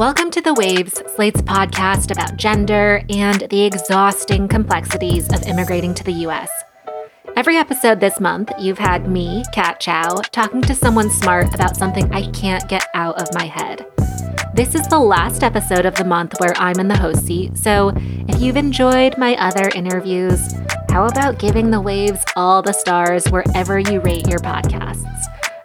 Welcome to The Waves, Slate's podcast about gender and the exhausting complexities of immigrating to the US. Every episode this month, you've had me, Kat Chow, talking to someone smart about something I can't get out of my head. This is the last episode of the month where I'm in the host seat, so if you've enjoyed my other interviews, how about giving The Waves all the stars wherever you rate your podcasts?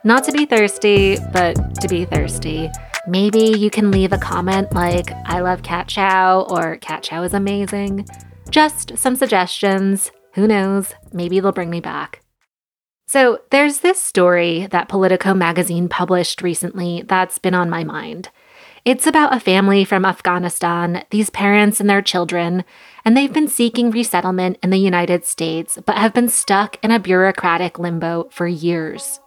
Not to be thirsty, but to be thirsty. Maybe you can leave a comment like, I love Kat Chow or Kat Chow is amazing. Just some suggestions. Who knows? Maybe they'll bring me back. So, there's this story that Politico magazine published recently that's been on my mind. It's about a family from Afghanistan, these parents and their children, and they've been seeking resettlement in the United States, but have been stuck in a bureaucratic limbo for years.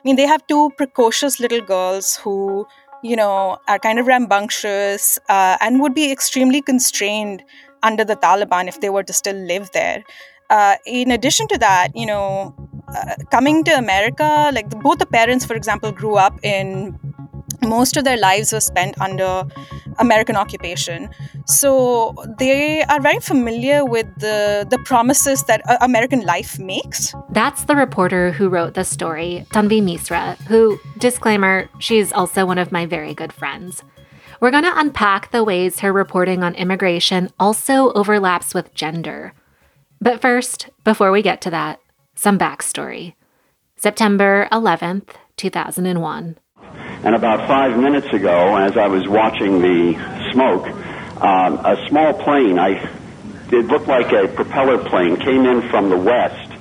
I mean, they have two precocious little girls who you know, are kind of rambunctious uh, and would be extremely constrained under the Taliban if they were to still live there. Uh, in addition to that, you know, uh, coming to America, like the, both the parents, for example, grew up in most of their lives were spent under American occupation. So they are very familiar with the, the promises that uh, American life makes. That's the reporter who wrote the story, Tanvi Misra, who, disclaimer, she's also one of my very good friends. We're going to unpack the ways her reporting on immigration also overlaps with gender. But first, before we get to that, some backstory. September 11th, 2001. And about five minutes ago, as I was watching the smoke, um, a small plane, I, it looked like a propeller plane, came in from the west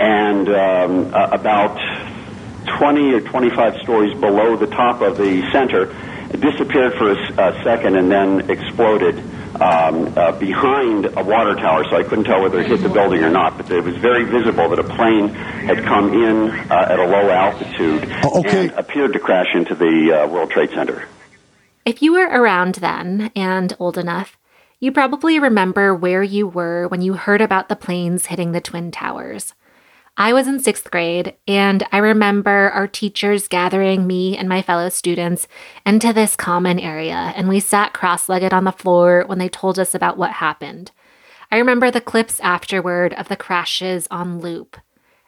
and um, uh, about 20 or 25 stories below the top of the center. It disappeared for a, a second and then exploded um, uh, behind a water tower, so I couldn't tell whether it hit the building or not. But it was very visible that a plane had come in uh, at a low altitude oh, okay. and appeared to crash into the uh, World Trade Center. If you were around then and old enough, you probably remember where you were when you heard about the planes hitting the Twin Towers. I was in sixth grade, and I remember our teachers gathering me and my fellow students into this common area, and we sat cross legged on the floor when they told us about what happened. I remember the clips afterward of the crashes on loop.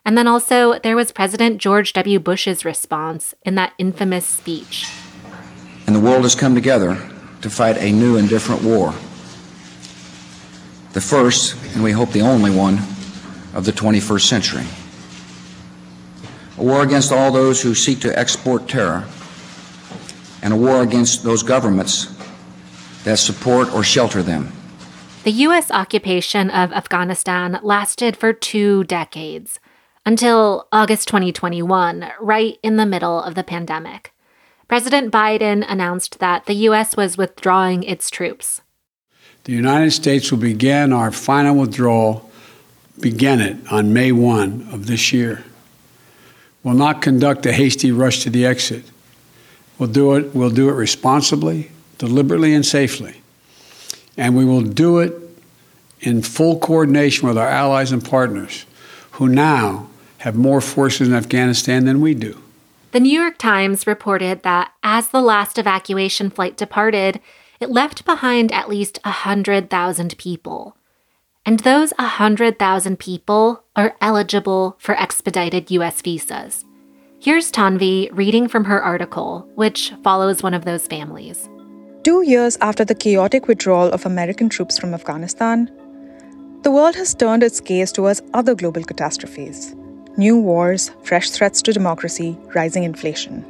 And then also, there was President George W. Bush's response in that infamous speech. And the world has come together to fight a new and different war. The first, and we hope the only one, of the 21st century. A war against all those who seek to export terror, and a war against those governments that support or shelter them. The U.S. occupation of Afghanistan lasted for two decades, until August 2021, right in the middle of the pandemic. President Biden announced that the U.S. was withdrawing its troops. The United States will begin our final withdrawal begin it on May 1 of this year. We'll not conduct a hasty rush to the exit. We'll do it, we'll do it responsibly, deliberately, and safely. And we will do it in full coordination with our allies and partners who now have more forces in Afghanistan than we do. The New York Times reported that as the last evacuation flight departed, it left behind at least 100,000 people and those 100,000 people are eligible for expedited US visas. Here's Tanvi reading from her article, which follows one of those families. Two years after the chaotic withdrawal of American troops from Afghanistan, the world has turned its gaze towards other global catastrophes new wars, fresh threats to democracy, rising inflation.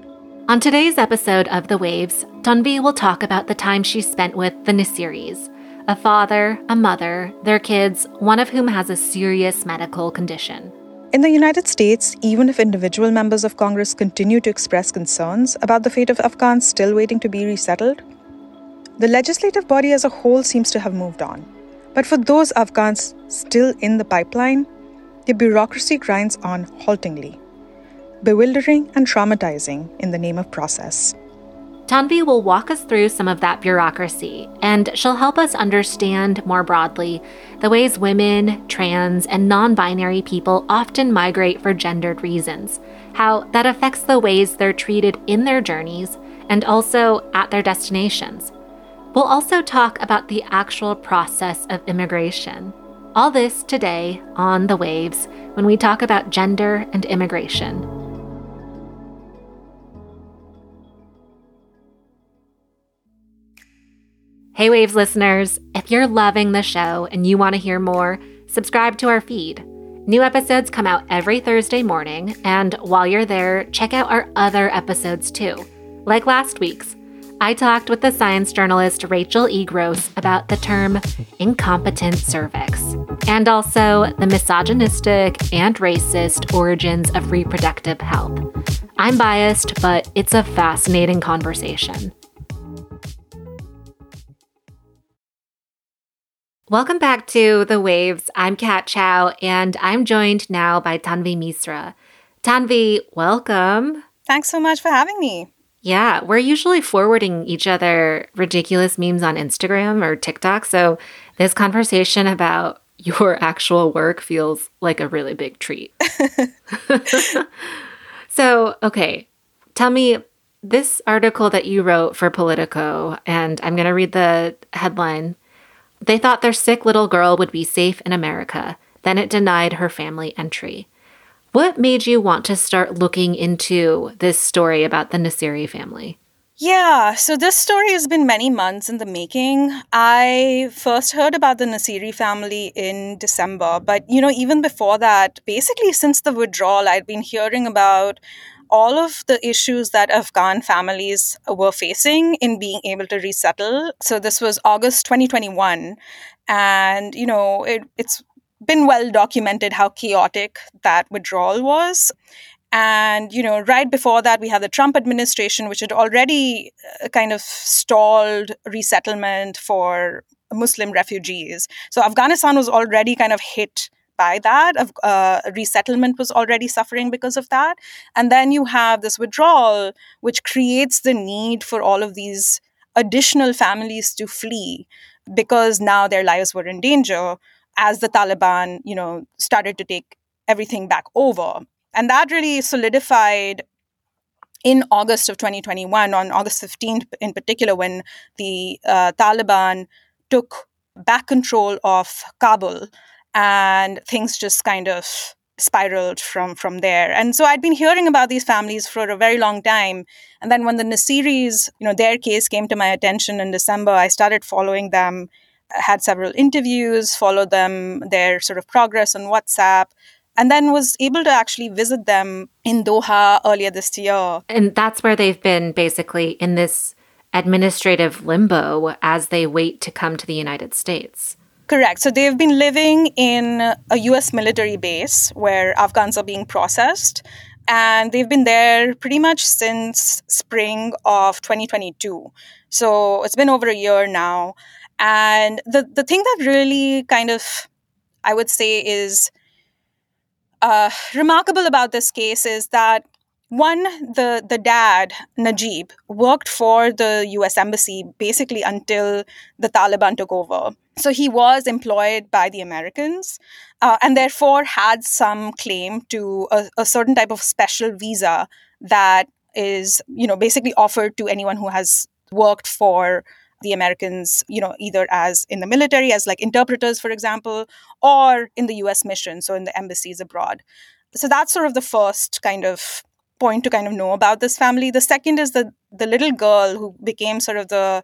On today's episode of The Waves, Tanvi will talk about the time she spent with the Nasiris, a father, a mother, their kids, one of whom has a serious medical condition. In the United States, even if individual members of Congress continue to express concerns about the fate of Afghans still waiting to be resettled, the legislative body as a whole seems to have moved on. But for those Afghans still in the pipeline, the bureaucracy grinds on haltingly, bewildering and traumatizing in the name of process. Tanvi will walk us through some of that bureaucracy, and she'll help us understand more broadly the ways women, trans, and non binary people often migrate for gendered reasons, how that affects the ways they're treated in their journeys and also at their destinations. We'll also talk about the actual process of immigration. All this today on The Waves when we talk about gender and immigration. Hey, Waves listeners, if you're loving the show and you want to hear more, subscribe to our feed. New episodes come out every Thursday morning, and while you're there, check out our other episodes too, like last week's I talked with the science journalist Rachel E. Gross about the term incompetent cervix and also the misogynistic and racist origins of reproductive health. I'm biased, but it's a fascinating conversation. Welcome back to The Waves. I'm Kat Chow, and I'm joined now by Tanvi Misra. Tanvi, welcome. Thanks so much for having me. Yeah, we're usually forwarding each other ridiculous memes on Instagram or TikTok. So this conversation about your actual work feels like a really big treat. so, okay, tell me this article that you wrote for Politico, and I'm going to read the headline. They thought their sick little girl would be safe in America. Then it denied her family entry. What made you want to start looking into this story about the Nassiri family? Yeah, so this story has been many months in the making. I first heard about the Nassiri family in December, but you know, even before that, basically since the withdrawal, I'd been hearing about all of the issues that Afghan families were facing in being able to resettle. So this was August 2021 and you know, it, it's been well documented how chaotic that withdrawal was. And, you know, right before that, we had the Trump administration, which had already uh, kind of stalled resettlement for Muslim refugees. So Afghanistan was already kind of hit by that. Uh, resettlement was already suffering because of that. And then you have this withdrawal, which creates the need for all of these additional families to flee because now their lives were in danger as the Taliban, you know, started to take everything back over. And that really solidified in August of 2021, on August 15th in particular, when the uh, Taliban took back control of Kabul and things just kind of spiraled from from there and so i'd been hearing about these families for a very long time and then when the nasiris you know their case came to my attention in december i started following them had several interviews, followed them, their sort of progress on WhatsApp, and then was able to actually visit them in Doha earlier this year. And that's where they've been basically in this administrative limbo as they wait to come to the United States. Correct. So they've been living in a US military base where Afghans are being processed. And they've been there pretty much since spring of 2022. So it's been over a year now. And the, the thing that really kind of, I would say, is uh, remarkable about this case is that one, the, the dad, Najib, worked for the US Embassy basically until the Taliban took over. So he was employed by the Americans uh, and therefore had some claim to a, a certain type of special visa that is, you know, basically offered to anyone who has worked for the Americans, you know, either as in the military, as like interpreters, for example, or in the US mission, so in the embassies abroad. So that's sort of the first kind of point to kind of know about this family. The second is the the little girl who became sort of the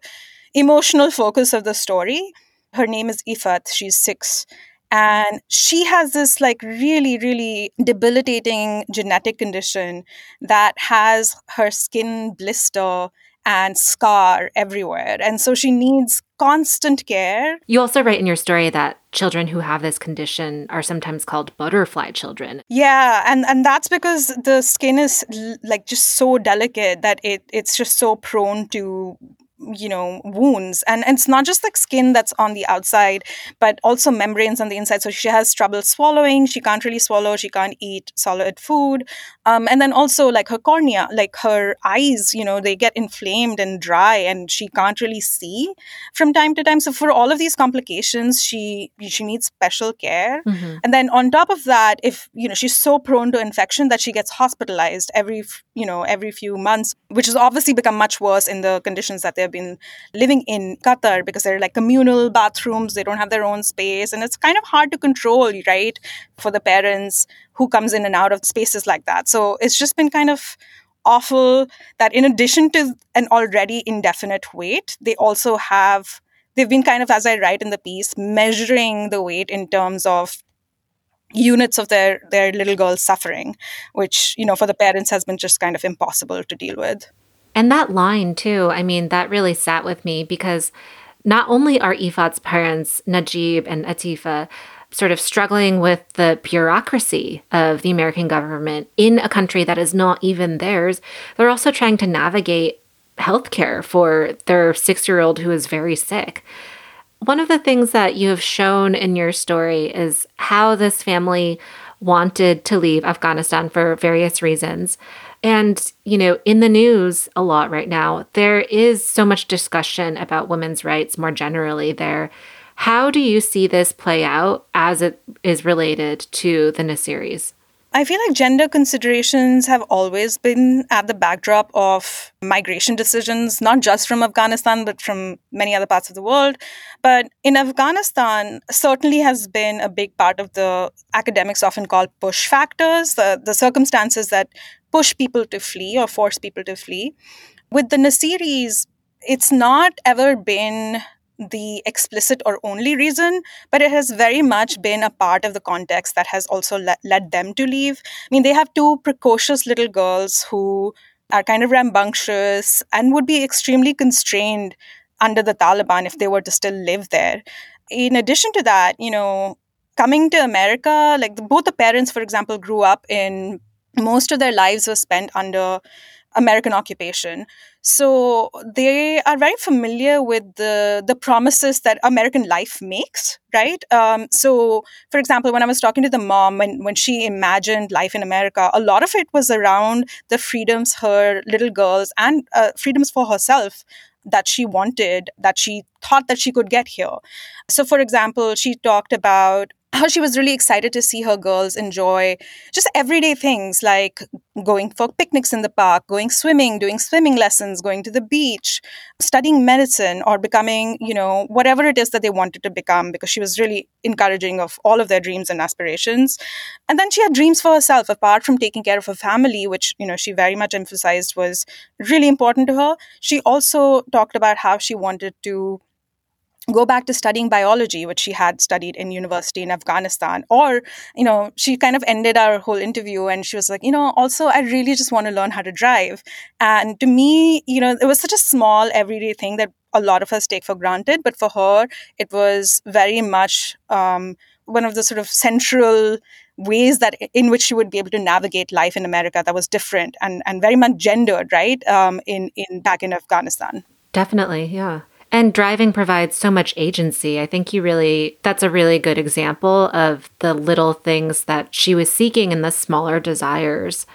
emotional focus of the story. Her name is Ifat. She's six. And she has this like really, really debilitating genetic condition that has her skin blister and scar everywhere. And so she needs constant care. You also write in your story that children who have this condition are sometimes called butterfly children. Yeah, and and that's because the skin is like just so delicate that it it's just so prone to you know wounds. And, and it's not just like skin that's on the outside but also membranes on the inside. So she has trouble swallowing. She can't really swallow. She can't eat solid food. Um, and then also like her cornea like her eyes you know they get inflamed and dry and she can't really see from time to time. So for all of these complications she she needs special care. Mm-hmm. and then on top of that if you know she's so prone to infection that she gets hospitalized every you know every few months which has obviously become much worse in the conditions that they're been living in Qatar because they're like communal bathrooms, they don't have their own space, and it's kind of hard to control, right, for the parents who comes in and out of spaces like that. So it's just been kind of awful that in addition to an already indefinite wait, they also have they've been kind of as I write in the piece measuring the wait in terms of units of their their little girl's suffering which you know for the parents has been just kind of impossible to deal with and that line too i mean that really sat with me because not only are Ifat's parents Najib and Atifa sort of struggling with the bureaucracy of the American government in a country that is not even theirs they're also trying to navigate healthcare for their 6-year-old who is very sick one of the things that you have shown in your story is how this family wanted to leave Afghanistan for various reasons. And, you know, in the news a lot right now, there is so much discussion about women's rights more generally there. How do you see this play out as it is related to the Nassiris? I feel like gender considerations have always been at the backdrop of migration decisions, not just from Afghanistan, but from many other parts of the world. But in Afghanistan, certainly has been a big part of the academics often call push factors, the, the circumstances that push people to flee or force people to flee. With the Nasiris, it's not ever been the explicit or only reason, but it has very much been a part of the context that has also le- led them to leave. I mean, they have two precocious little girls who are kind of rambunctious and would be extremely constrained under the Taliban if they were to still live there. In addition to that, you know, coming to America, like the, both the parents, for example, grew up in most of their lives were spent under American occupation. So they are very familiar with the the promises that American life makes, right? Um, so, for example, when I was talking to the mom when when she imagined life in America, a lot of it was around the freedoms her little girls and uh, freedoms for herself that she wanted, that she thought that she could get here. So, for example, she talked about how she was really excited to see her girls enjoy just everyday things like going for picnics in the park, going swimming, doing swimming lessons, going to the beach, studying medicine, or becoming, you know, whatever it is that they wanted to become, because she was really encouraging of all of their dreams and aspirations. And then she had dreams for herself, apart from taking care of her family, which, you know, she very much emphasized was really important to her. She also talked about how she wanted to go back to studying biology which she had studied in university in afghanistan. Or you know she kind of ended our whole interview and she was like you know also i really just want to learn how to drive. And to me you know it was such a small everyday thing that a lot of us take for granted. But for her it was very much um, one of the sort of central ways that in which she would be able to navigate life in america that was different and and very much gendered right um, in in back in afghanistan. Definitely yeah and driving provides so much agency. I think you really, that's a really good example of the little things that she was seeking in the smaller desires.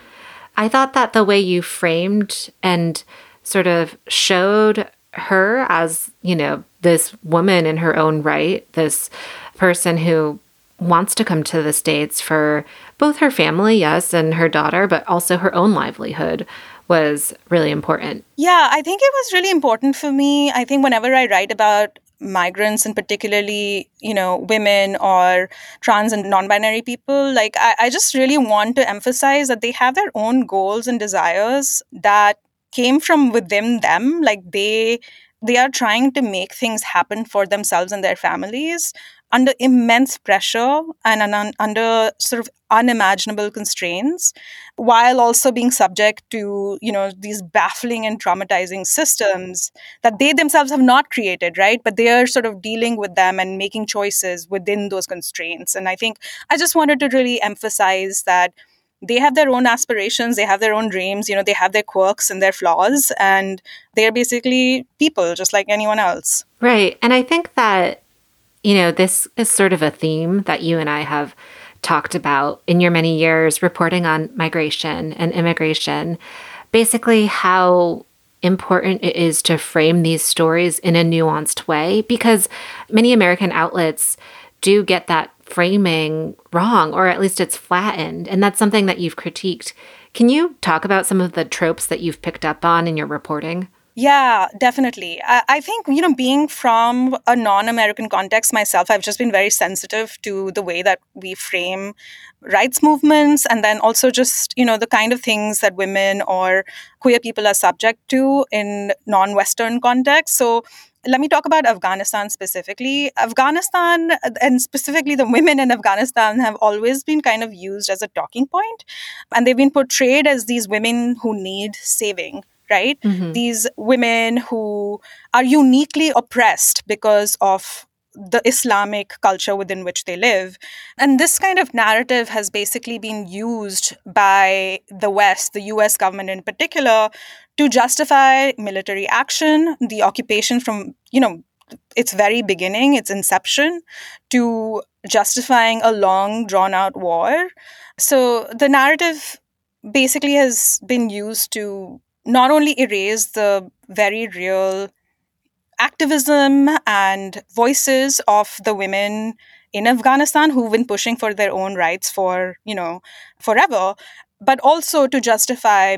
I thought that the way you framed and sort of showed her as, you know, this woman in her own right, this person who wants to come to the States for both her family, yes, and her daughter, but also her own livelihood was really important. Yeah, I think it was really important for me. I think whenever I write about migrants and particularly you know women or trans and non-binary people like I, I just really want to emphasize that they have their own goals and desires that came from within them like they they are trying to make things happen for themselves and their families under immense pressure and un- under sort of unimaginable constraints while also being subject to you know these baffling and traumatizing systems that they themselves have not created right? But they are sort of dealing with them and making choices within those constraints. And i think i just wanted to really emphasize that they have their own aspirations they have their own dreams you know they have their quirks and their flaws and they're basically people just like anyone else. Right. And i think that you know, this is sort of a theme that you and I have talked about in your many years reporting on migration and immigration. Basically, how important it is to frame these stories in a nuanced way because many American outlets do get that framing wrong, or at least it's flattened. And that's something that you've critiqued. Can you talk about some of the tropes that you've picked up on in your reporting? Yeah, definitely. I, I, think, you know, being from a non American context myself, I've just been very sensitive to the way that we frame rights movements and then also just, you know, the kind of things that women or queer people are subject to in non Western contexts. So, let me talk about Afghanistan specifically. Afghanistan, and specifically the women in Afghanistan, have always been kind of used as a talking point, and they've been portrayed as these women who need saving right? Mm-hmm. These women who are uniquely oppressed because of the Islamic culture within which they live. And this kind of narrative has basically been used by the West, the US government in particular, to justify military action, the occupation from, you know, its very beginning, its inception, to justifying a long, drawn out war. So the narrative basically has been used to not only erase the very real activism and voices of the women in Afghanistan who've been pushing for their own rights for, you know, forever, but also to justify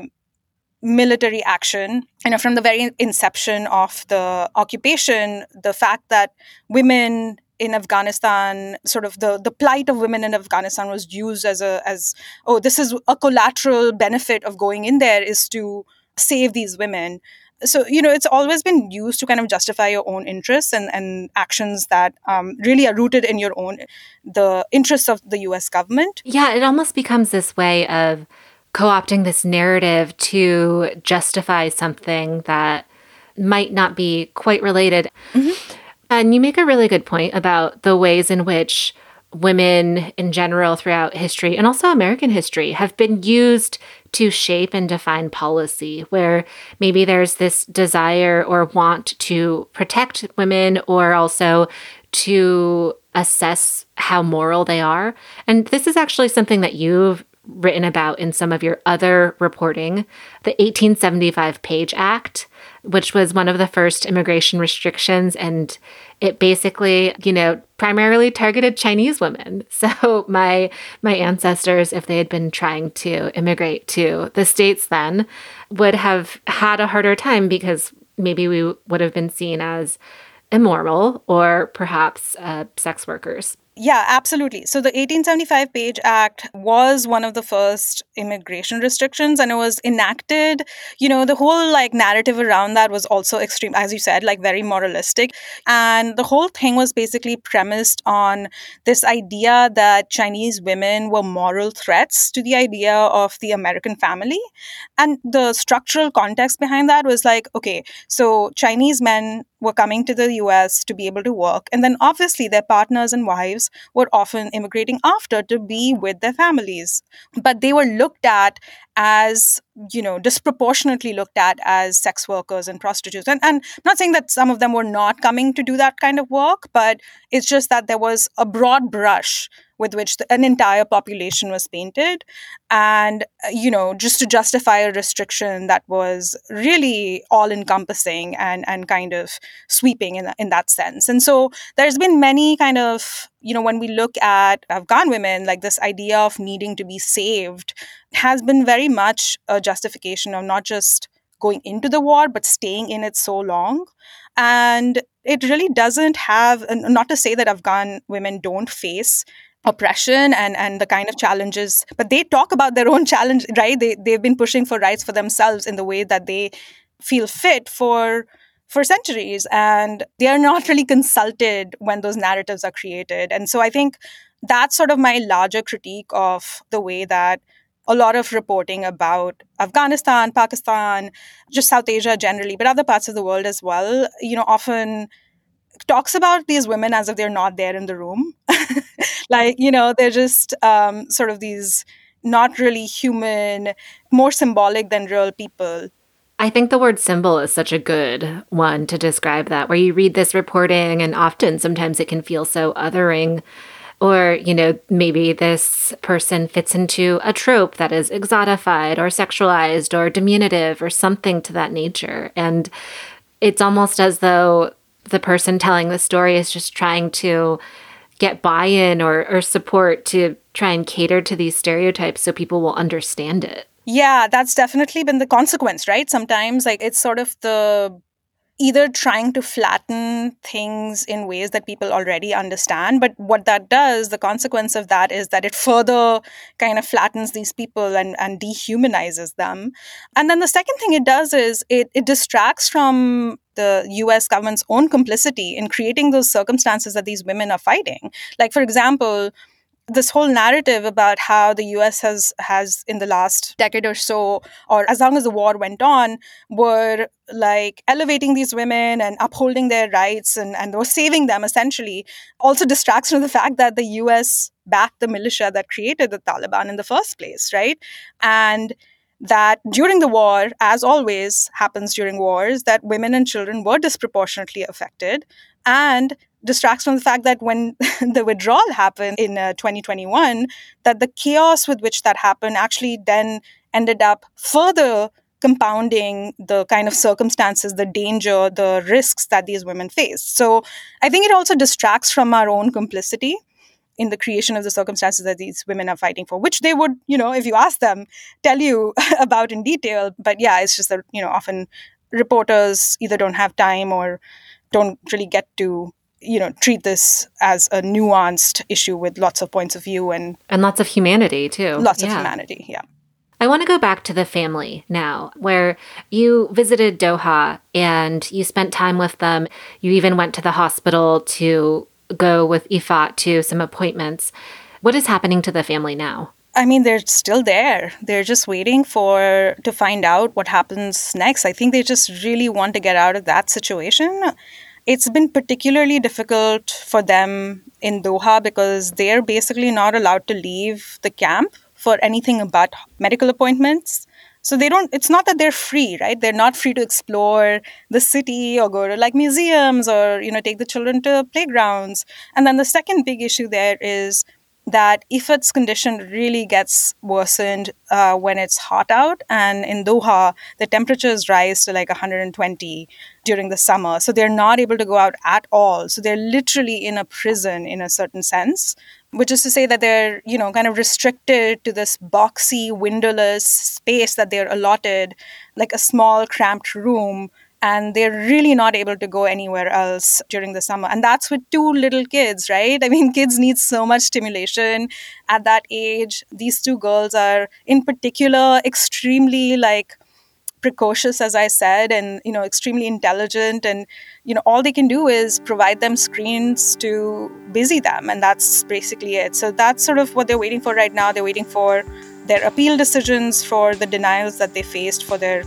military action. You know, from the very inception of the occupation, the fact that women in Afghanistan, sort of the, the plight of women in Afghanistan was used as a as oh, this is a collateral benefit of going in there is to save these women. So you know it's always been used to kind of justify your own interests and, and actions that um, really are rooted in your own the interests of the us government. Yeah it almost becomes this way of co-opting this narrative to justify something that might not be quite related. Mm-hmm. and you make a really good point about the ways in which women in general throughout history and also American history have been used to shape and define policy, where maybe there's this desire or want to protect women or also to assess how moral they are. And this is actually something that you've written about in some of your other reporting. The 1875 Page Act which was one of the first immigration restrictions. And it basically, you know, primarily targeted Chinese women. So my my ancestors, if they had been trying to immigrate to the States then, would have had a harder time because maybe we would have been seen as immoral or perhaps uh, sex workers. Yeah, absolutely. So the 1875 Page Act was one of the first immigration restrictions and it was enacted. You know, the whole like narrative around that was also extreme, as you said, like very moralistic. And the whole thing was basically premised on this idea that Chinese women were moral threats to the idea of the American family. And the structural context behind that was like, okay, so Chinese men were coming to the US to be able to work. And then obviously their partners and wives were often immigrating after to be with their families. But they were looked at as, you know, disproportionately looked at as sex workers and prostitutes. And, and not saying that some of them were not coming to do that kind of work, but it's just that there was a broad brush with which the, an entire population was painted. And uh, you know just to justify a restriction that was really all encompassing and and kind of sweeping in, in that sense. And so there's been many kind of you know when we look at afghan women like this idea of needing to be saved has been very much a justification of not just going into the war but staying in it so long. And it really doesn't have not to say that afghan women don't face oppression and and the kind of challenges but they talk about their own challenge right they they've been pushing for rights for themselves in the way that they feel fit for for centuries and they are not really consulted when those narratives are created and so i think that's sort of my larger critique of the way that a lot of reporting about afghanistan pakistan just south asia generally but other parts of the world as well you know often talks about these women as if they're not there in the room. like, you know, they're just um, sort of these not really human, more symbolic than real people. I think the word symbol is such a good one to describe that, where you read this reporting, and often sometimes it can feel so othering. Or, you know, maybe this person fits into a trope that is exotified or sexualized or diminutive or something to that nature. And it's almost as though the person telling the story is just trying to get buy-in or, or support to try and cater to these stereotypes so people will understand it. Yeah, that's definitely been the consequence, right? Sometimes, like, it's sort of the either trying to flatten things in ways that people already understand but what that does the consequence of that is that it further kind of flattens these people and, and dehumanizes them and then the second thing it does is it, it distracts from the US government's own complicity in creating those circumstances that these women are fighting. Like, for example, this whole narrative about how the US has has in the last decade or so or as long as the war went on were like elevating these women and upholding their rights and and were saving them essentially also distracts from the fact that the US backed the militia that created the Taliban in the first place right? And that during the war as always happens during wars that women and children were disproportionately affected and distracts from the fact that when the withdrawal happened in uh, 2021 that the chaos with which that happened actually then ended up further compounding the kind of circumstances the danger the risks that these women face. So i think it also distracts from our own complicity in the creation of the circumstances that these women are fighting for which they would you know if you ask them tell you about in detail. But yeah it's just that you know often reporters either don't have time or don't really get to you know treat this as a nuanced issue with lots of points of view and and lots of humanity too lots yeah. of humanity yeah I want to go back to the family now, where you visited Doha and you spent time with them. You even went to the hospital to go with Ifat to some appointments. What is happening to the family now? I mean, they're still there. They're just waiting for to find out what happens next. I think they just really want to get out of that situation. It's been particularly difficult for them in Doha because they're basically not allowed to leave the camp for anything but medical appointments. So they don't, it's not that they're free, right? They're not free to explore the city or go to like museums or, you know, take the children to playgrounds. And then the second big issue there is that Ifat's condition really gets worsened uh, when it's hot out. And in Doha, the temperatures rise to like 120 during the summer. So they're not able to go out at all. So they're literally in a prison in a certain sense, which is to say that they're, you know, kind of restricted to this boxy, windowless space that they're allotted, like a small, cramped room and they're really not able to go anywhere else during the summer. And that's with two little kids, right? I mean, kids need so much stimulation at that age. These two girls are, in particular, extremely like precocious as i said and you know extremely intelligent and you know all they can do is provide them screens to busy them and that's basically it so that's sort of what they're waiting for right now they're waiting for their appeal decisions for the denials that they faced for their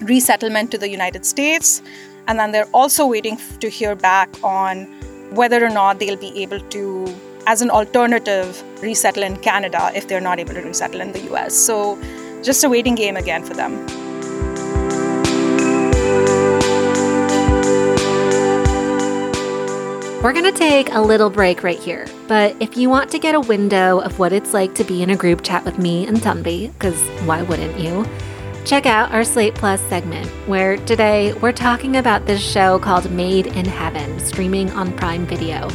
resettlement to the United States. And then they're also waiting to hear back on whether or not they'll be able to, as an alternative, resettle in Canada if they're not able to resettle in the US. So just a waiting game again for them. We're going to take a little break right here, but if you want to get a window of what it's like to be in a group chat with me and Tanvi, because why wouldn't you? Check out our Slate Plus segment, where today we're talking about this show called Made in Heaven, streaming on Prime Video.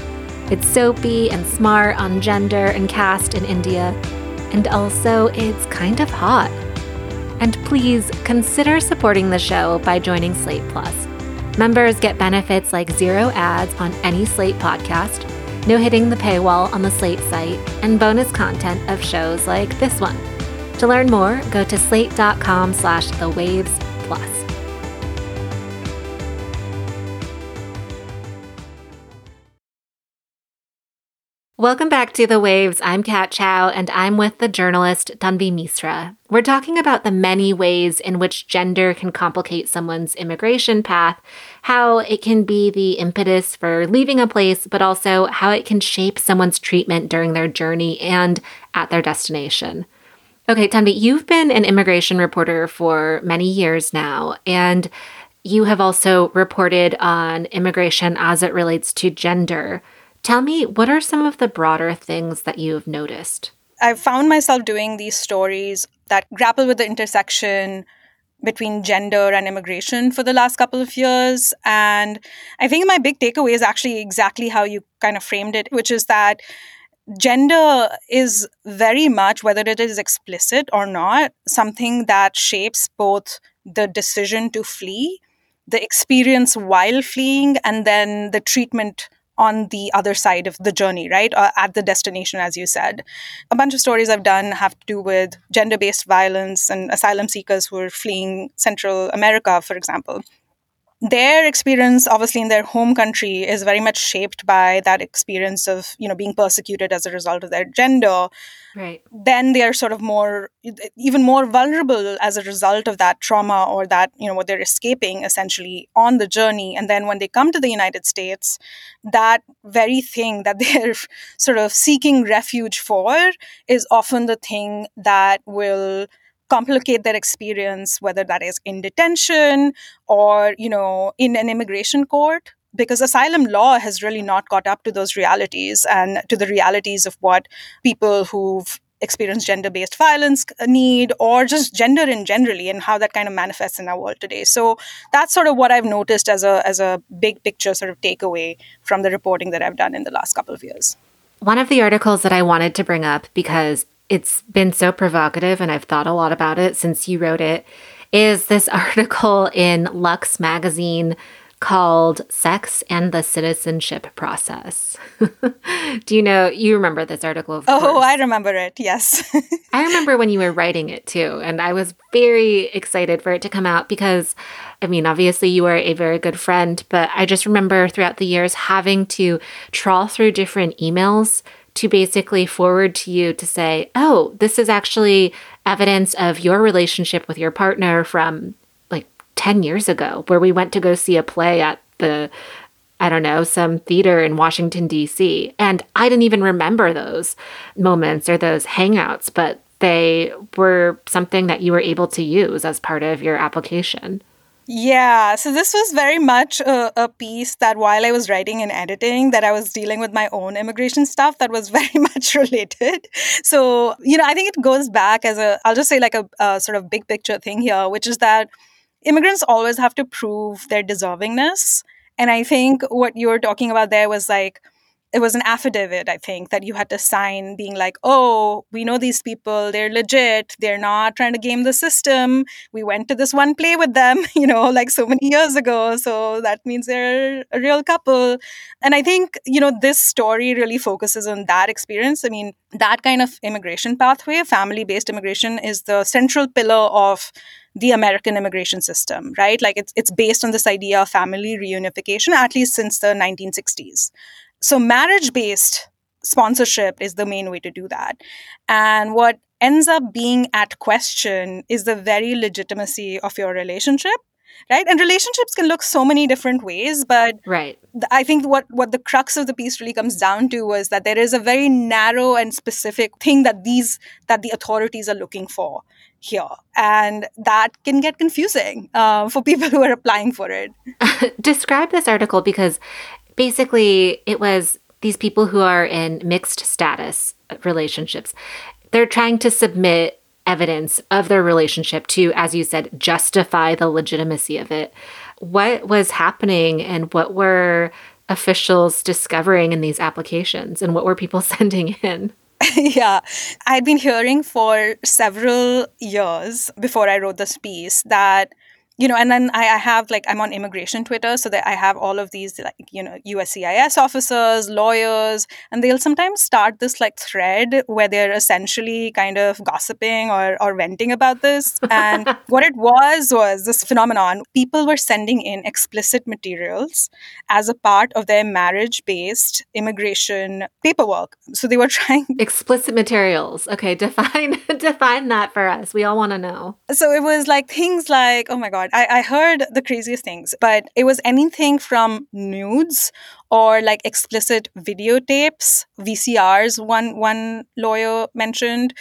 It's soapy and smart on gender and caste in India, and also it's kind of hot. And please consider supporting the show by joining Slate Plus. Members get benefits like zero ads on any Slate podcast, no hitting the paywall on the Slate site, and bonus content of shows like this one. To learn more, go to slate.com slash the waves plus. Welcome back to The Waves. I'm Kat Chow, and I'm with the journalist Tanvi Misra. We're talking about the many ways in which gender can complicate someone's immigration path, how it can be the impetus for leaving a place, but also how it can shape someone's treatment during their journey and at their destination. Okay, Tanvi, you've been an immigration reporter for many years now, and you have also reported on immigration as it relates to gender. Tell me, what are some of the broader things that you've noticed? I've found myself doing these stories that grapple with the intersection between gender and immigration for the last couple of years. And I think my big takeaway is actually exactly how you kind of framed it, which is that gender is very much, whether it is explicit or not, something that shapes both the decision to flee, the experience while fleeing, and then the treatment on the other side of the journey, right? Uh, at the destination, as you said. A bunch of stories I've done have to do with gender based violence and asylum seekers who are fleeing Central America, for example their experience obviously in their home country is very much shaped by that experience of you know being persecuted as a result of their gender. Right. Then they are sort of more even more vulnerable as a result of that trauma or that you know what they're escaping essentially on the journey. And then when they come to the united states that very thing that they're sort of seeking refuge for is often the thing that will complicate their experience whether that is in detention or you know in an immigration court because asylum law has really not caught up to those realities and to the realities of what people who've experienced gender based violence need or just gender in generally and how that kind of manifests in our world today. So that's sort of what i've noticed as a as a big picture sort of takeaway from the reporting that i've done in the last couple of years. One of the articles that i wanted to bring up because it's been so provocative and I've thought a lot about it since you wrote it is this article in Lux magazine called Sex and the Citizenship Process. Do you know, you remember this article? oh, course. I remember it, yes. I remember when you were writing it too. And I was very excited for it to come out because, I mean, obviously you are a very good friend, but I just remember throughout the years having to trawl through different emails to basically forward to you to say, oh, this is actually evidence of your relationship with your partner from like 10 years ago, where we went to go see a play at the, I don't know, some theater in Washington, D.C. And I didn't even remember those moments or those hangouts, but they were something that you were able to use as part of your application. Yeah, so this was very much a, a, piece that while I was writing and editing, that I was dealing with my own immigration stuff that was very much related. So, you know, I think it goes back as a, I'll just say like a, a sort of big picture thing here, which is that immigrants always have to prove their deservingness. And I think what you were talking about there was like, it was an affidavit, I think, that you had to sign being like, oh, we know these people, they're legit, they're not trying to game the system. We went to this one play with them, you know, like so many years ago. So that means they're a real couple. And I think, you know, this story really focuses on that experience. I mean, that kind of immigration pathway, family based immigration, is the central pillar of the American immigration system, right? Like it's it's based on this idea of family reunification, at least since the 1960s. So, marriage based sponsorship is the main way to do that. And what ends up being at question is the very legitimacy of your relationship right? And relationships can look so many different ways but right. i think what what the crux of the piece really comes down to is that there is a very narrow and specific thing that these that the authorities are looking for here. And that can get confusing uh, for people who are applying for it. Describe this article because basically, it was these people who are in mixed status relationships. They're trying to submit evidence of their relationship to, as you said, justify the legitimacy of it. What was happening and what were officials discovering in these applications and what were people sending in? yeah, I'd been hearing for several years before I wrote this piece that you know, and then I, I, have like I'm on immigration Twitter, so that I have all of these like you know USCIS officers, lawyers, and they'll sometimes start this like thread where they're essentially kind of gossiping or or venting about this. And what it was was this phenomenon: people were sending in explicit materials as a part of their marriage-based immigration paperwork. So they were trying explicit materials. Okay, define define that for us. We all want to know. So it was like things like, oh my god God. I, I heard the craziest things, but it was anything from nudes or like explicit videotapes, VCRs, one one lawyer mentioned,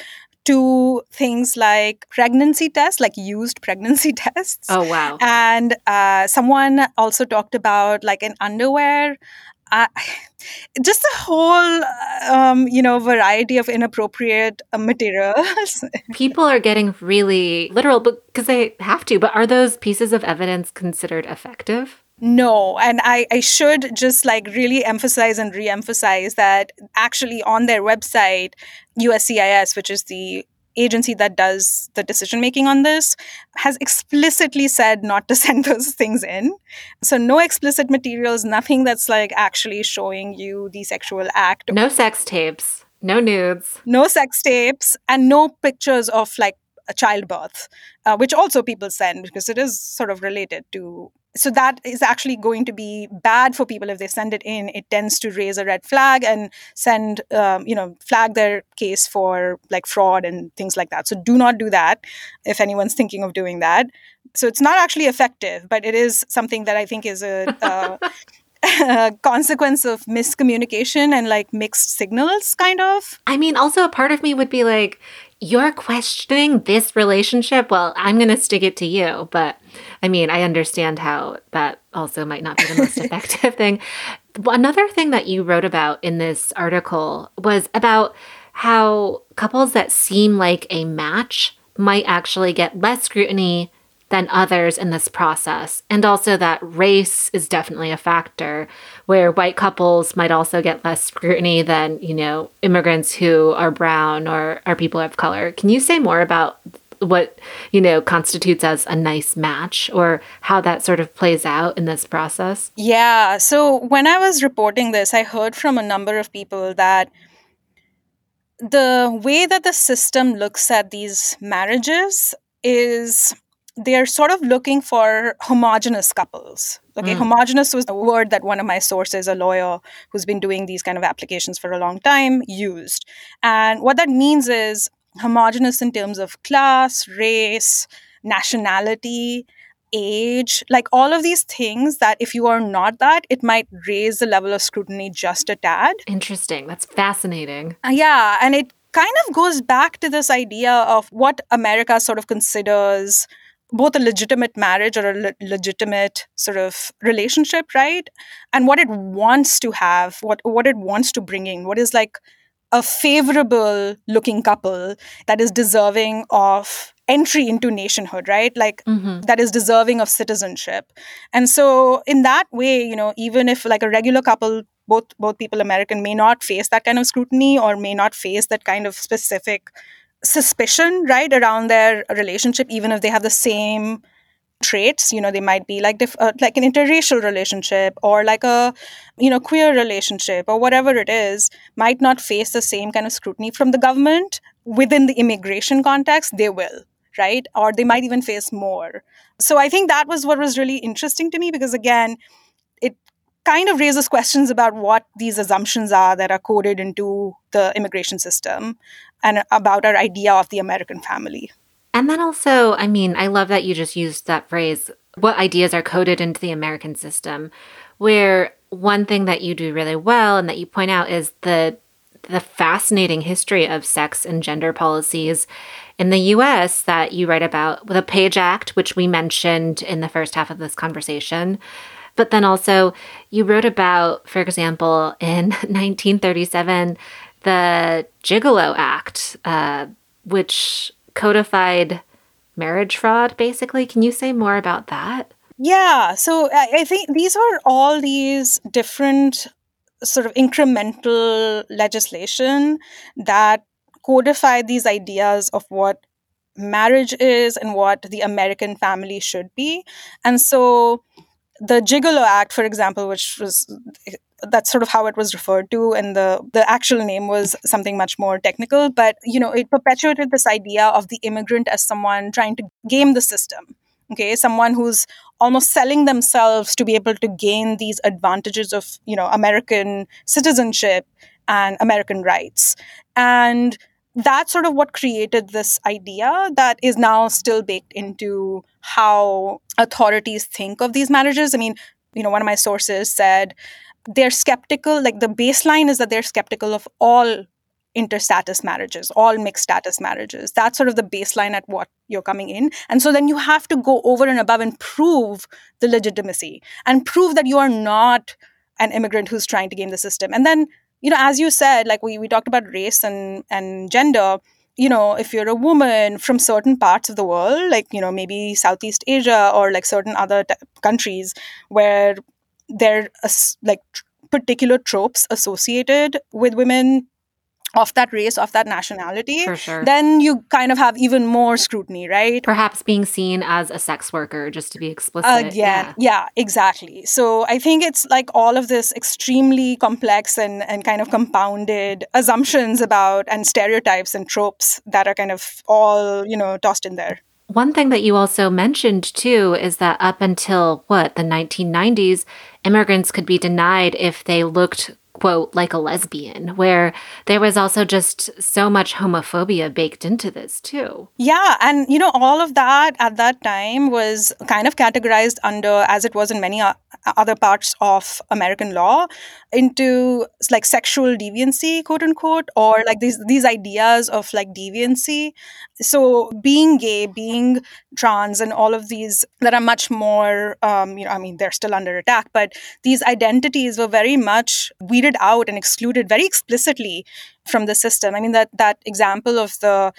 to things like pregnancy tests, like used pregnancy tests. Oh, wow. And uh, someone also talked about like an underwear I, just a whole, um, you know, variety of inappropriate uh, materials. People are getting really literal because they have to, but are those pieces of evidence considered effective? No, and I, I should just like really emphasize and re emphasize that actually on their website, USCIS, which is the agency that does the decision making on this has explicitly said not to send those things in. So, no explicit materials, nothing that's like actually showing you the sexual act. No sex tapes, no nudes, no sex tapes, and no pictures of like a childbirth, uh, which also people send because it is sort of related to so that is actually going to be bad for people. If they send it in it tends to raise a red flag and send um, you know flag their case for like fraud and things like that. So do not do that if anyone's thinking of doing that. So it's not actually effective but it is something that i think is a, consequence of miscommunication and like mixed signals kind of. I mean also a part of me would be like you're questioning this relationship well i'm going to stick it to you but I mean, I understand how that also might not be the most effective thing. Another thing that you wrote about in this article was about how couples that seem like a match might actually get less scrutiny than others in this process. And also that race is definitely a factor where white couples might also get less scrutiny than, you know, immigrants who are brown or are people of color. Can you say more about what you know constitutes as a nice match or how that sort of plays out in this process yeah so when i was reporting this i heard from a number of people that the way that the system looks at these marriages is they're sort of looking for homogenous couples. Okay, mm. homogenous was a word that one of my sources, a lawyer who's been doing these kind of applications for a long time, used. And what that means is homogenous in terms of class, race, nationality, age, like all of these things that if you are not that, it might raise the level of scrutiny just a tad. Interesting. That's fascinating. Uh, yeah. And it kind of goes back to this idea of what America sort of considers both a legitimate marriage or a le- legitimate sort of relationship, right? And what it wants to have, what what it wants to bring in, what is like a favorable looking couple that is deserving of entry into nationhood right like mm-hmm. that is deserving of citizenship and so in that way you know even if like a regular couple both both people american may not face that kind of scrutiny or may not face that kind of specific suspicion right around their relationship even if they have the same traits you know they might be like uh, like an interracial relationship or like a you know queer relationship or whatever it is might not face the same kind of scrutiny from the government within the immigration context they will right? Or they might even face more. So i think that was what was really interesting to me because again it kind of raises questions about what these assumptions are that are coded into the immigration system and about our idea of the american family and then also, I mean, I love that you just used that phrase what ideas are coded into the American system, where one thing that you do really well and that you point out is the the fascinating history of sex and gender policies in the US that you write about, with the Page Act, which we mentioned in the first half of this conversation. But then also, you wrote about, for example, in 1937, the Gigolo Act, uh, which codified marriage fraud, basically. Can you say more about that? Yeah. So I think these are all these different sort of incremental legislation that codify these ideas of what marriage is and what the American family should be. And so the Gigolo Act, for example, which was that's sort of how it was referred to and the the actual name was something much more technical but you know it perpetuated this idea of the immigrant as someone trying to game the system okay? Someone who's almost selling themselves to be able to gain these advantages of you know american citizenship and american rights. And that's sort of what created this idea that is now still baked into how authorities think of these marriages i mean you know one of my sources said they're skeptical like the baseline is that they're skeptical of all interstatus marriages all mixed status marriages. That's sort of the baseline at what you're coming in. And so then you have to go over and above and prove the legitimacy and prove that you are not an immigrant who's trying to game the system. And then, you know, as you said, like we, we talked about race and, and gender, you know, if you're a woman from certain parts of the world, like, you know, maybe Southeast Asia or like certain other t- countries where there are like particular tropes associated with women of that race, of that nationality, For sure. then you kind of have even more scrutiny, right? Perhaps being seen as a sex worker, just to be explicit. Again, yeah. yeah, exactly. So I think it's like all of this extremely complex and, and kind of compounded assumptions about and stereotypes and tropes that are kind of all, you know, tossed in there. One thing that you also mentioned too is that up until what, the 1990s, immigrants could be denied if they looked quote, like a lesbian, where there was also just so much homophobia baked into this, too. Yeah. And, you know, all of that at that time was kind of categorized under, as it was in many other parts of American law, into like sexual deviancy, quote unquote, or like these, these ideas of like deviancy. So being gay, being trans, and all of these that are much more, um, you know, I mean, they're still under attack, but these identities were very much, weeded out and excluded very explicitly from the system. I mean, that, that example of the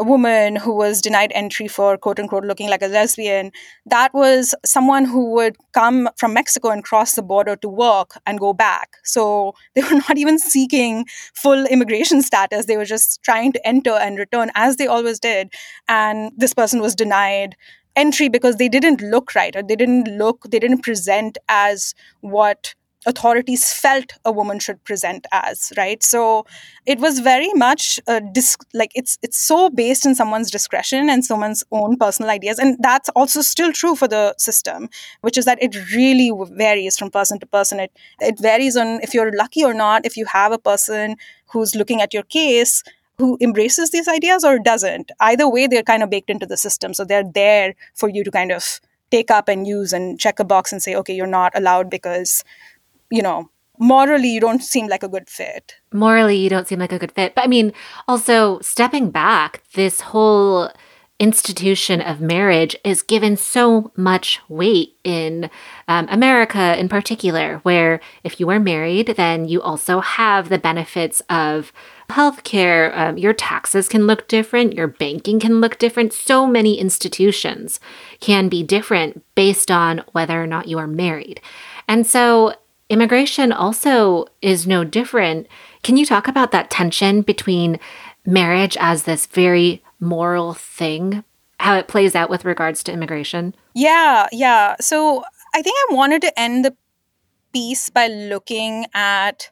a woman who was denied entry for quote unquote looking like a lesbian, that was someone who would come from Mexico and cross the border to work and go back. So they were not even seeking full immigration status. They were just trying to enter and return as they always did. And this person was denied entry because they didn't look right or they didn't look, they didn't present as what authorities felt a woman should present as right? So it was very much a dis- like it's it's so based in someone's discretion and someone's own personal ideas and that's also still true for the system which is that it really varies from person to person. It it varies on if you're lucky or not if you have a person who's looking at your case who embraces these ideas or doesn't. Either way they're kind of baked into the system so they're there for you to kind of take up and use and check a box and say okay you're not allowed because you know, morally you don't seem like a good fit. Morally you don't seem like a good fit. But I mean, also stepping back, this whole institution of marriage is given so much weight in um, America in particular, where if you are married, then you also have the benefits of healthcare. Um, your taxes can look different, your banking can look different. So many institutions can be different based on whether or not you are married. And so Immigration also is no different. Can you talk about that tension between marriage as this very moral thing, how it plays out with regards to immigration? Yeah, yeah. So I think I wanted to end the piece by looking at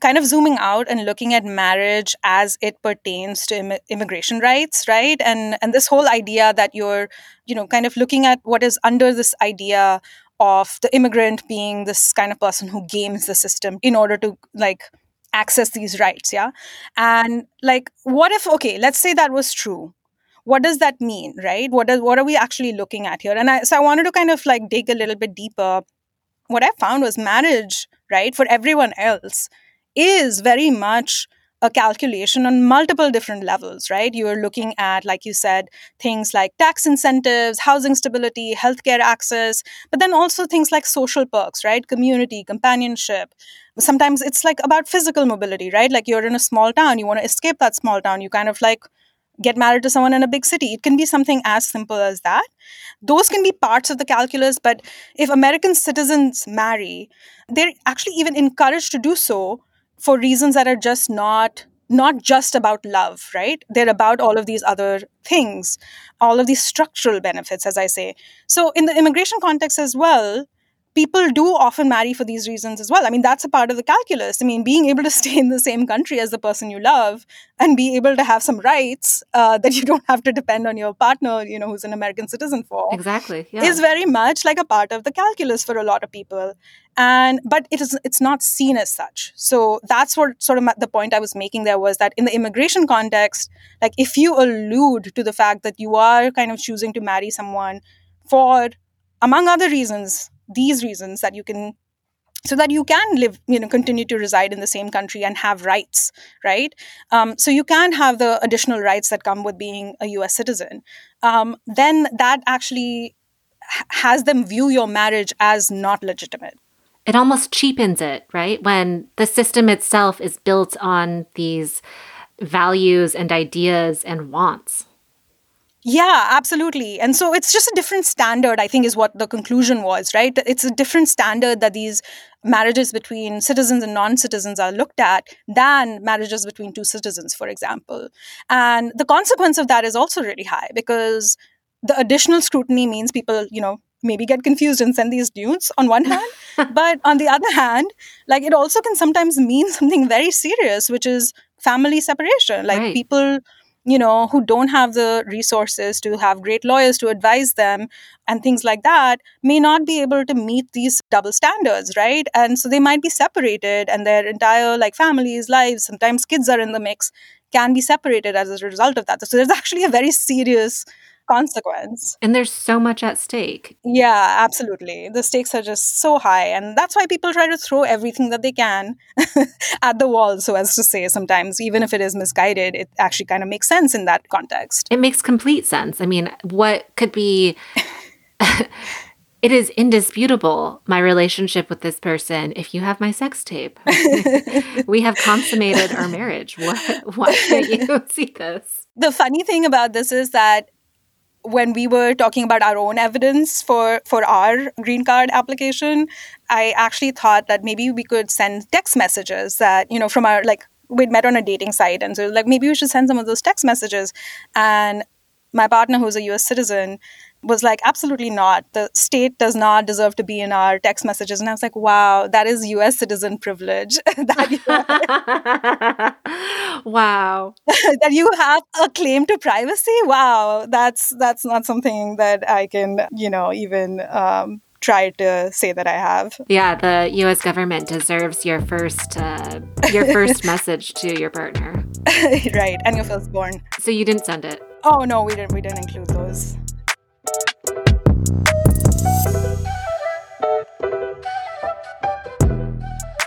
kind of zooming out and looking at marriage as it pertains to Im- immigration rights right and and this whole idea that you're you know kind of looking at what is under this idea of the immigrant being this kind of person who games the system in order to like access these rights yeah? And like what if okay let's say that was true. What does that mean right? What does what are we actually looking at here? And I, so i wanted to kind of like dig a little bit deeper. What i found was marriage right for everyone else is very much a calculation on multiple different levels, right? You are looking at, like you said, things like tax incentives, housing stability, healthcare access, but then also things like social perks, right? Community, companionship. Sometimes it's like about physical mobility, right? Like you're in a small town, you want to escape that small town, you kind of like get married to someone in a big city. It can be something as simple as that. Those can be parts of the calculus, but if American citizens marry, they're actually even encouraged to do so for reasons that are just not not just about love right? They're about all of these other things all of these structural benefits as i say. So in the immigration context as well people do often marry for these reasons as well. I mean, that's a part of the calculus. I mean, being able to stay in the same country as the person you love and be able to have some rights uh, that you don't have to depend on your partner, you know, who's an American citizen for. Exactly. Yeah. Is very much like a part of the calculus for a lot of people. And but it is it's not seen as such. So that's what sort of the point I was making there was that in the immigration context, like if you allude to the fact that you are kind of choosing to marry someone for among other reasons these reasons that you can so that you can live you know continue to reside in the same country and have rights right um, so you can have the additional rights that come with being a us citizen um, then that actually has them view your marriage as not legitimate it almost cheapens it, right? When the system itself is built on these values and ideas and wants. Yeah, absolutely. And so it's just a different standard, I think, is what the conclusion was, right? It's a different standard that these marriages between citizens and non citizens are looked at than marriages between two citizens, for example. And the consequence of that is also really high because the additional scrutiny means people, you know, maybe get confused and send these nudes on one hand. but on the other hand, like it also can sometimes mean something very serious, which is family separation. Like Right. people you know, who don't have the resources to have great lawyers to advise them and things like that may not be able to meet these double standards, right? And so they might be separated and their entire like families, lives, sometimes kids are in the mix, can be separated as a result of that. So there's actually a very serious consequence. And there's so much at stake. Yeah, absolutely. The stakes are just so high. And that's why people try to throw everything that they can at the wall, so as to say, sometimes, even if it is misguided, it actually kind of makes sense in that context. It makes complete sense. I mean, what could be. it is indisputable my relationship with this person if you have my sex tape. we have consummated our marriage. What, why can't you see this? The funny thing about this is that when we were talking about our own evidence for for our green card application i actually thought that maybe we could send text messages that you know from our like we'd met on a dating site and so like maybe we should send some of those text messages. And my partner who's a us citizen was like absolutely not the state does not deserve to be in our text messages and i was like wow that is us citizen privilege that you wow. that you have a claim to privacy wow that's that's not something that i can you know even um, try to say that i have Yeah, the U.S. government deserves your first uh, your first message to your partner. right and your firstborn So you didn't send it. oh no we didn't we didn't include those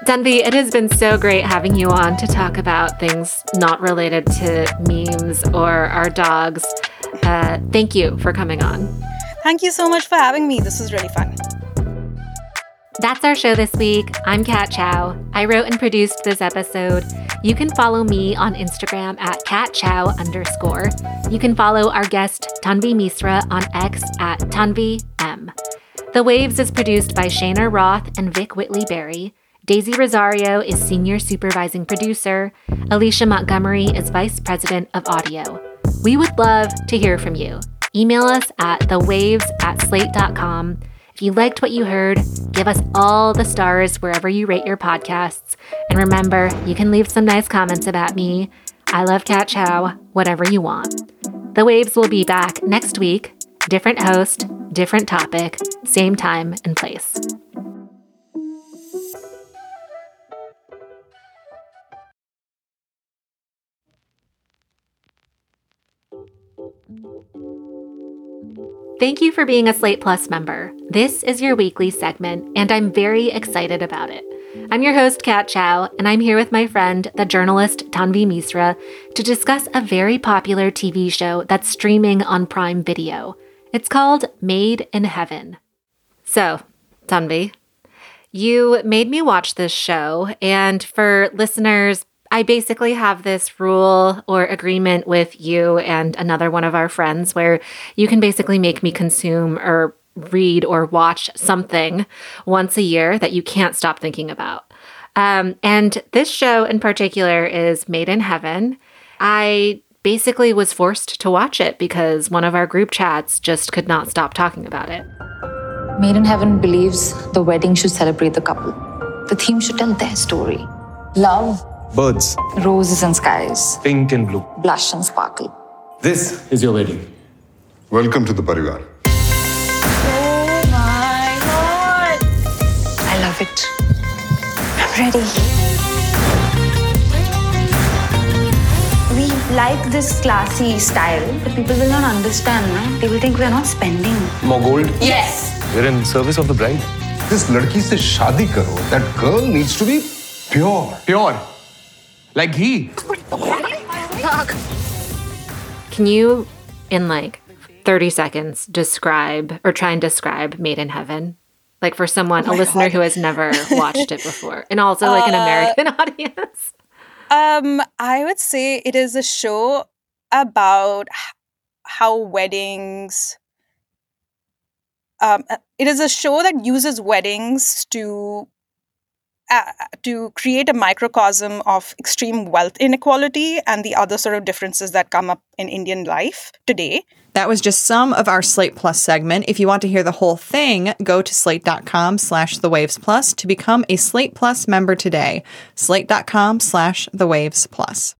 Tanvi, it has been so great having you on to talk about things not related to memes or our dogs. Uh, thank you for coming on. thank you so much for having me this was really fun That's our show this week. I'm Kat Chow. I wrote and produced this episode. You can follow me on Instagram at catchow underscore. You can follow our guest Tanvi Misra on X at Tanvi M. The Waves is produced by Cheyna Roth and Vic Whitley Berry. Daisy Rosario is senior supervising producer. Alicia Montgomery is vice president of audio. We would love to hear from you. Email us at thewaves at slate.com. If you liked what you heard, give us all the stars wherever you rate your podcasts. And remember, you can leave some nice comments about me. I love Kat Chow, whatever you want. The Waves will be back next week. Different host, different topic, same time and place. Thank you for being a Slate Plus member. This is your weekly segment, and I'm very excited about it. I'm your host, Kat Chow, and I'm here with my friend, the journalist Tanvi Misra, to discuss a very popular TV show that's streaming on Prime Video. It's called Made in Heaven. So, Tanvi, you made me watch this show, and for listeners, I basically have this rule or agreement with you and another one of our friends where you can basically make me consume or read or watch something once a year that you can't stop thinking about. Um, and this show in particular is Made in Heaven. I basically was forced to watch it because one of our group chats just could not stop talking about it. Made in Heaven believes the wedding should celebrate the couple. The theme should tell their story. Love, Birds, roses and skies, pink and blue. blush and sparkle. This is your wedding. Welcome to the Parivar. Oh my god! I love it. I'm ready. We like this classy style, but people will not understand. No? They will think we are not spending. More gold? Yes. We're in service of the bride. This ladki se shadi karo. That girl needs to be pure. Pure. Like he. Can you, in like 30 seconds, describe or try and describe Made in Heaven? Like for someone, Oh a listener God. who has never watched it before, and also like an Uh, American audience. Um, I would say it is a show about how weddings. Um, uh, it is a show that uses weddings to uh, to create a microcosm of extreme wealth inequality and the other sort of differences that come up in Indian life today. That was just some of our Slate Plus segment. If you want to hear the whole thing, go to slate.com slash the waves plus to become a Slate Plus member today. Slate.com slash the waves plus.